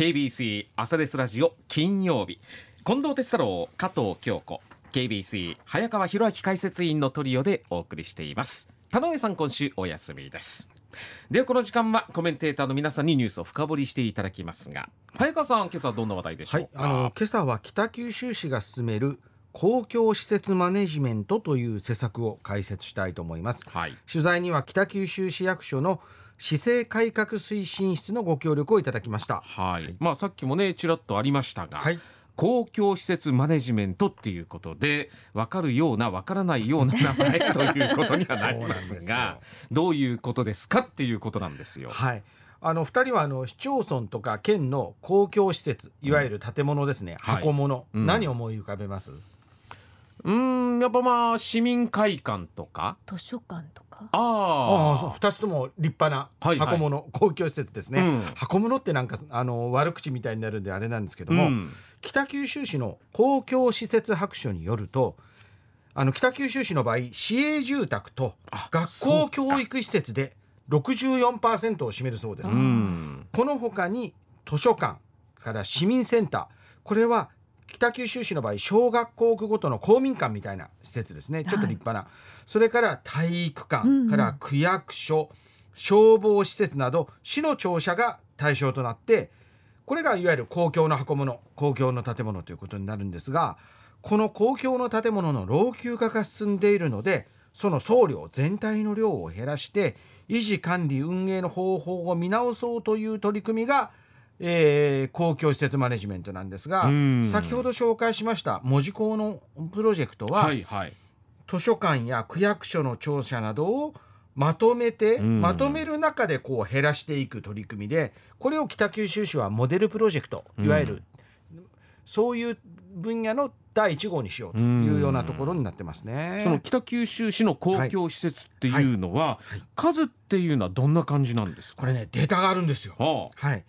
KBC 朝ですラジオ金曜日。近藤哲太郎加藤京子 KBC 早川博明解説委員のトリオでお送りしています。田上さん今週お休みです。ではこの時間はコメンテーターの皆さんにニュースを深掘りしていただきますが早川さん今朝はどんな話題でしょうか、はい、あの今朝は北九州市が進める公共施設マネジメントという施策を解説したいと思います、はい、取材には北九州市役所の市政改革推進室のご協力をいただきました。はい、はい、まあさっきもねちらっとありましたが、はい、公共施設マネジメントっていうことで分かるような分からないような名前ということにはなりますがどういうことですかっていうことなんですよ。はい。あの2人はあの市町村とか県の公共施設いわゆる建物ですね、うん、箱物、はいうん、何を思い浮かべます？うんやっぱまあ市民会館とか？図書館とか？ああそう2つとも立派な箱物、はい。はい、公共施設ですね、うん、箱物ってなんかあの悪口みたいになるんであれなんですけども、うん、北九州市の公共施設白書によるとあの北九州市の場合市営住宅と学校教育施設で64%を占めるそうです、うん、この他に図書館から市民センターこれは北九州市の場合小学校区ごとの公民館みたいな施設ですね。ちょっと立派な、はい、それから体育館から区役所、消防施設など市の庁舎が対象となってこれがいわゆる公共の箱物公共の建物ということになるんですがこの公共の建物の老朽化が進んでいるのでその送料全体の量を減らして維持管理運営の方法を見直そうという取り組みがえー、公共施設マネジメントなんですが先ほど紹介しました門司港のプロジェクトは、はいはい、図書館や区役所の庁舎などをまとめてまとめる中でこう減らしていく取り組みでこれを北九州市はモデルプロジェクトいわゆる、そういう分野の第1号にしようというようなところになってますね。その北九州市の公共施設っていうのは、はいはい、数っていうのはどんな感じなんですか？これねデータがあるんですよ。はあ、はい。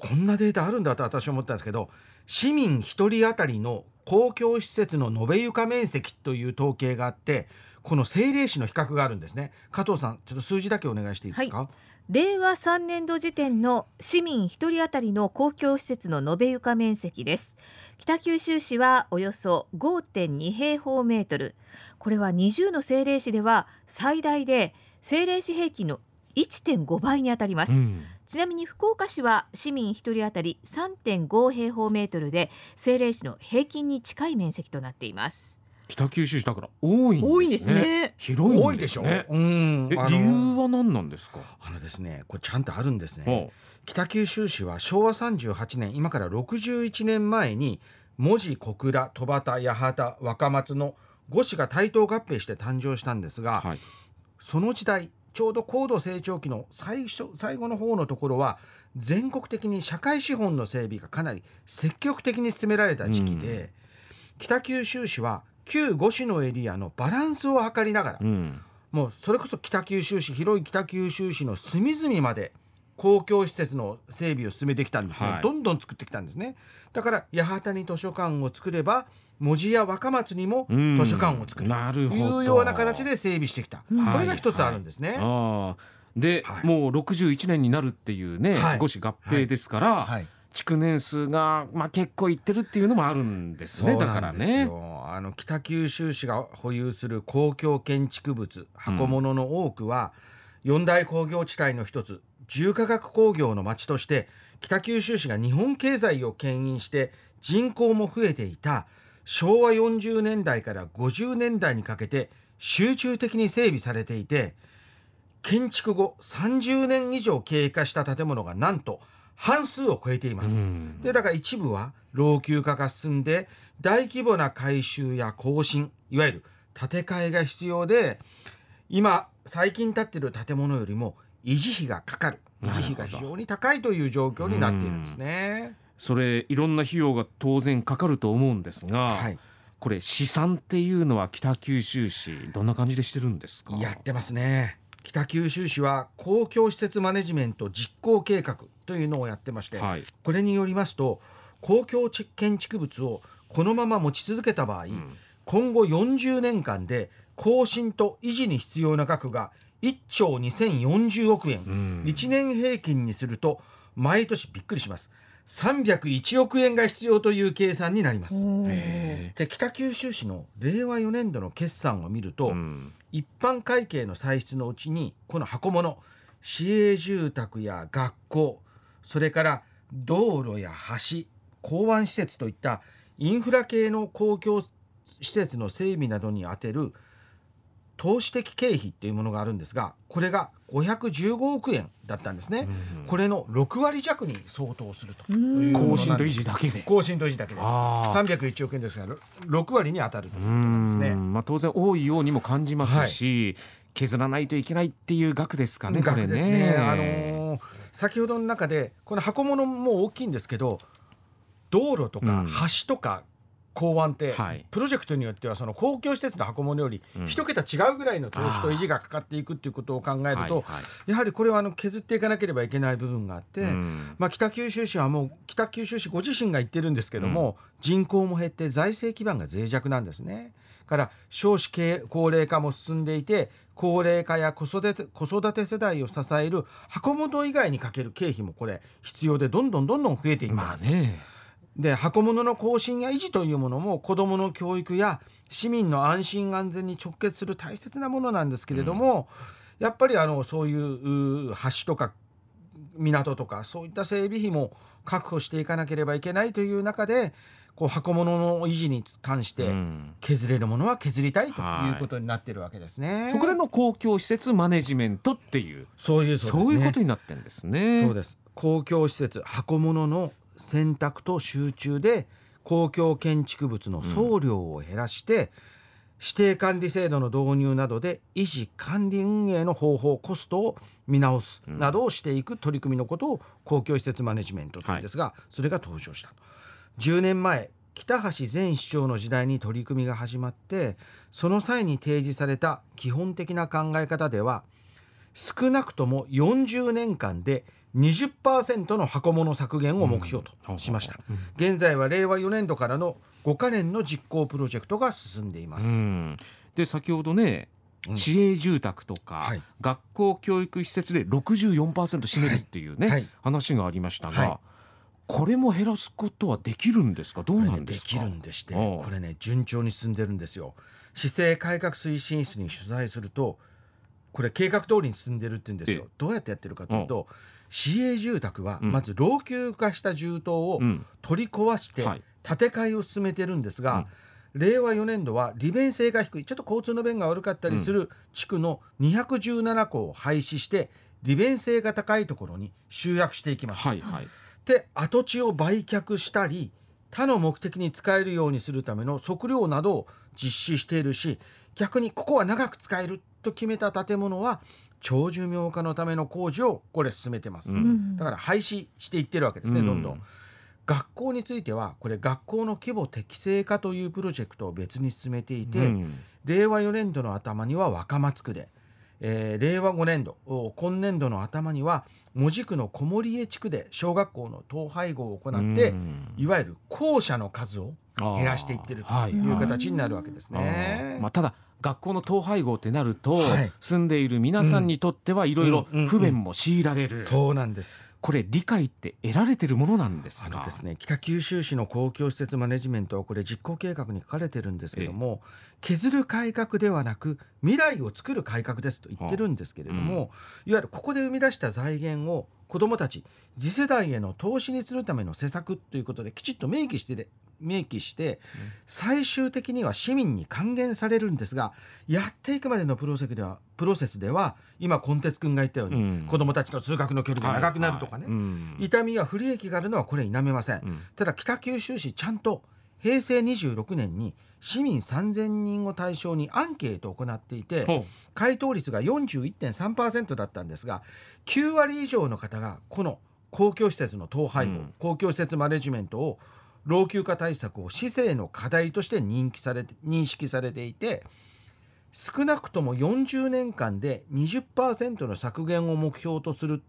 こんなデータあるんだと私は思ったんですけど市民1人当たりの公共施設の延べ床面積という統計があってこの政令市の比較があるんですね。加藤さんちょっと数字だけお願いしていいですか、はい。令和3年度時点の市民1人当たりの公共施設の延べ床面積です。北九州市はおよそ5.2平方メートル。これは20の政令市では最大で政令市平均の1.5倍にあたります、うん、ちなみに福岡市は市民1人当たり3.5平方メートルで政令市の平均に近い面積となっています北九州市だから多いんですね。多いですね。広い、ね、多いでしょ。うん。理由は何なんですか？あのですね、これちゃんとあるんですね。北九州市は昭和38年、今から61年前に門司小倉戸畑八幡若松の5市が対等合併して誕生したんですが、はい、その時代ちょうど高度成長期の最初最後の方のところは全国的に社会資本の整備がかなり積極的に進められた時期で、うん、北九州市は旧5市のエリアのバランスを図りながら、うん、もうそれこそ北九州市広い北九州市の隅々まで公共施設の整備を進めてきたんですね、はい、どんどん作ってきたんですね。だから八幡に図書館を作れば門司や若松にも図書館を作る。というような形で整備してきた、これが一つあるんですね。はい、で、はい、もう61年になるっていうね、はい、五市合併ですから、はい、築年数が、まあ、結構いってるっていうのもあるんですねだからね。あの北九州市が保有する公共建築物箱物の多くは、四大工業地帯の一つ重化学工業の町として北九州市が日本経済を牽引して人口も増えていた昭和40年代から50年代にかけて集中的に整備されていて建築後30年以上経過した建物がなんと半数を超えています。でだから一部は老朽化が進んで大規模な改修や更新いわゆる建て替えが必要で今最近建っている建物よりも維持費がかかる維持費が非常に高いという状況になっているんですね。それいろんな費用が当然かかると思うんですが、はい、これ試算っていうのは北九州市どんな感じでしてるんですか？やってますね。北九州市は公共施設マネジメント実行計画というのをやってまして、はい、これによりますと公共建築物をこのまま持ち続けた場合、うん、今後40年間で更新と維持に必要な額が1兆2040億円、うん、1年平均にすると毎年びっくりします301億円が必要という計算になります。で北九州市の令和4年度の決算を見ると、うん、一般会計の歳出のうちにこの箱物市営住宅や学校それから道路や橋港湾施設といったインフラ系の公共施設の整備などに充てる投資的経費っていうものがあるんですがこれが515億円だったんですね、うん、これの6割弱に相当すると。更新と維持だけで。更新と維持だけで。301億円ですから6割に当たるということなんですね、まあ、当然多いようにも感じますし、はい、削らないといけないっていう額ですかね額ですね、あのー、先ほどの中でこの箱物も大きいんですけど道路とか橋とか港湾って、はい、プロジェクトによってはその公共施設の箱物より一桁違うぐらいの投資と維持がかかっていくっていうことを考えると、はいはい、やはりこれはあの削っていかなければいけない部分があって、うん、まあ、北九州市はもう北九州市ご自身が言ってるんですけども、うん、人口も減って財政基盤が脆弱なんですね。から少子高齢化も進んでいて高齢化や子育て子育て世代を支える箱物以外にかける経費もこれ必要でどんどんどんどん増えています。まあねで箱物の更新や維持というものも子どもの教育や市民の安心安全に直結する大切なものなんですけれども、うん、やっぱりあのそういう橋とか港とかそういった整備費も確保していかなければいけないという中でこう箱物の維持に関して削れるものは削りたいということになってるわけですね。はい、そこでの公共施設マネジメントっていうそういうそう、ね,、いうことになってるんですね。そうです公共施設箱物の選択と集中で公共建築物の総量を減らして、うん、指定管理制度の導入などで維持管理運営の方法コストを見直すなどをしていく取り組みのことを公共施設マネジメントというんですが、はい、それが登場した10年前北橋前市長の時代に取り組みが始まってその際に提示された基本的な考え方では少なくとも40年間で20%の箱物削減を目標としました、うん、現在は令和4年度からの5か年の実行プロジェクトが進んでいます、うん、で先ほどね市営住宅とか、はい、学校教育施設で64%占めるっていうね、はい。はい、話がありましたが、これも減らすことはできるんですか？どうなんですか、できるんでしてこれね順調に進んでるんですよ。市政改革推進室に取材するとこれ計画通りに進んでるって言うんですよ。どうやってやってるかというと、市営住宅はまず老朽化した住棟を取り壊して建て替えを進めてるんですが、令和4年度は利便性が低い。ちょっと交通の便が悪かったりする地区の217戸を廃止して利便性が高いところに集約していきます。はいはい、で跡地を売却したり他の目的に使えるようにするための測量などを実施しているし逆にここは長く使えると決めた建物は長寿命化のための工事をこれ進めてます、うん、だから廃止していってるわけですね、どんどん。学校についてはこれ学校の規模適正化というプロジェクトを別に進めていて、うん、令和4年度の頭には若松区で、えー、令和5年度今年度の頭には門司区の小森江地区で小学校の統廃合を行って、うん、いわゆる校舎の数を減らしていってるとい。う形になるわけですね。まあ、ただ学校の統廃合ってなると、はい、住んでいる皆さんにとってはいろいろ不便も強いられる、そうなんですこれ理解って得られてるものなんですか？ですね北九州市の公共施設マネジメントはこれ実行計画に書かれてるんですけども削る改革ではなく未来を作る改革ですと言ってるんですけれども、うん、いわゆるここで生み出した財源を子どもたち次世代への投資にするための施策ということできちっと明記して明記して最終的には市民に還元されるんですがやっていくまでのプロセスではプロセスでは今コンテツ君が言ったように、うん、子どもたちの通学の距離が長くなるとかね、痛みや不利益があるのはこれ否めません、うん、ただ北九州市ちゃんと平成26年に市民3000人を対象にアンケートを行っていて回答率が41.3%だったんですが9割以上の方がこの公共施設の統廃合、うん、公共施設マネジメントを老朽化対策を市政の課題として認識されて認識されていて少なくとも40年間で20%の削減を目標とする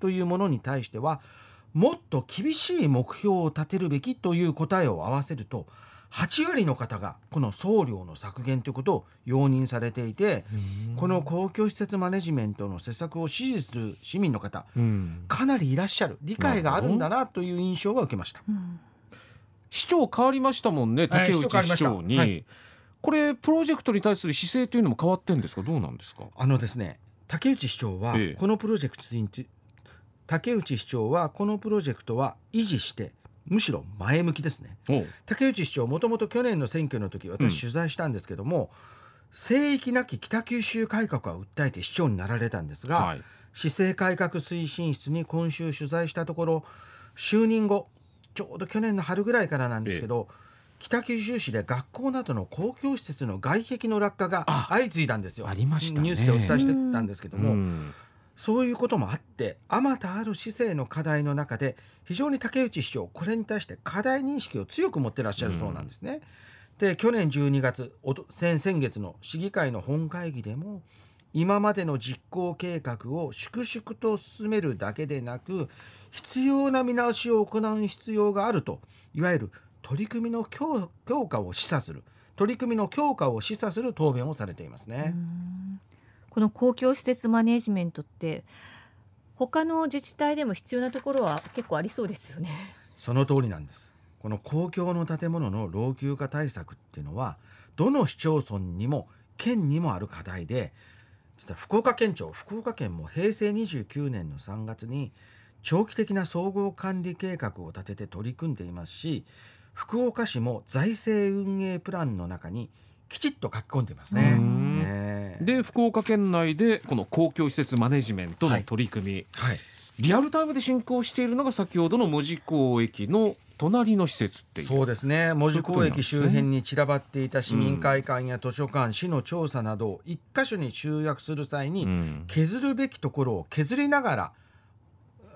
というものに対してはもっと厳しい目標を立てるべきという答えを合わせると8割の方がこの送料の削減ということを容認されていてこの公共施設マネジメントの施策を支持する市民の方かなりいらっしゃる理解があるんだなという印象は受けました。市長変わりましたもんね竹内市長に、はい、これプロジェクトに対する姿勢というのも変わってんですか？どうなんですか？あのですね竹内市長はこのプロジェクトに、ええ、竹内市長はこのプロジェクトは維持してむしろ前向きですね。竹内市長もともと去年の選挙の時私取材したんですけども、うん、聖域なき北九州改革は訴えて市長になられたんですが、はい、市政改革推進室に今週取材したところ就任後ちょうど去年の春ぐらいからなんですけど、え北九州市で学校などの公共施設の外壁の落下が相次いだんですよ。ありました、ね、ニュースでお伝えしてたんですけども。そういうこともあってあまたある市政の課題の中で非常に竹内市長これに対して課題認識を強く持ってらっしゃるそうなんですね。で去年12月先々月の市議会の本会議でも今までの実行計画を粛々と進めるだけでなく必要な見直しを行う必要があるといわゆる取り組みの強化を示唆する取り組みの強化を示唆する答弁をされていますね。この公共施設マネジメントって他の自治体でも必要なところは結構ありそうですよね。その通りなんです。この公共の建物の老朽化対策っていうのはどの市町村にも県にもある課題で実は福岡県庁福岡県も平成29年の3月に長期的な総合管理計画を立てて取り組んでいますし福岡市も財政運営プランの中にきちっと書き込んでますね。ねで福岡県内でこの公共施設マネジメントの取り組み、はい。はい、リアルタイムで進行しているのが先ほどの門司港駅の隣の施設っていう。そうですね。門司港駅周辺に散らばっていた市民会館や図書館、うん、市の調査などを一箇所に集約する際に、削るべきところを削りながら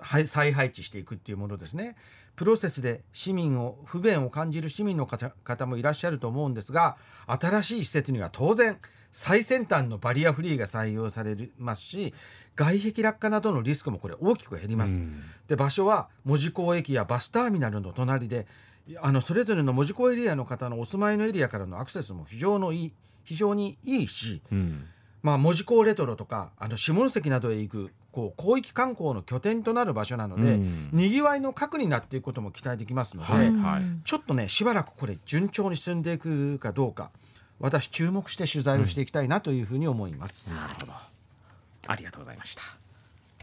再配置していくっていうものですね。プロセスで市民を不便を感じる市民の方もいらっしゃると思うんですが新しい施設には当然最先端のバリアフリーが採用されますし外壁落下などのリスクもこれ大きく減ります。で場所は門司港駅やバスターミナルの隣であのそれぞれの門司港エリアの方のお住まいのエリアからのアクセスも非常のいい非常にいいし、うん、まあ、門司港レトロとかあの下関などへ行くこう広域観光の拠点となる場所なので、うん、にぎわいの核になっていくことも期待できますので、はいはい、ちょっとねしばらくこれ順調に進んでいくかどうか私注目して取材をしていきたいなというふうに思います。うん、なるほどありがとうございました。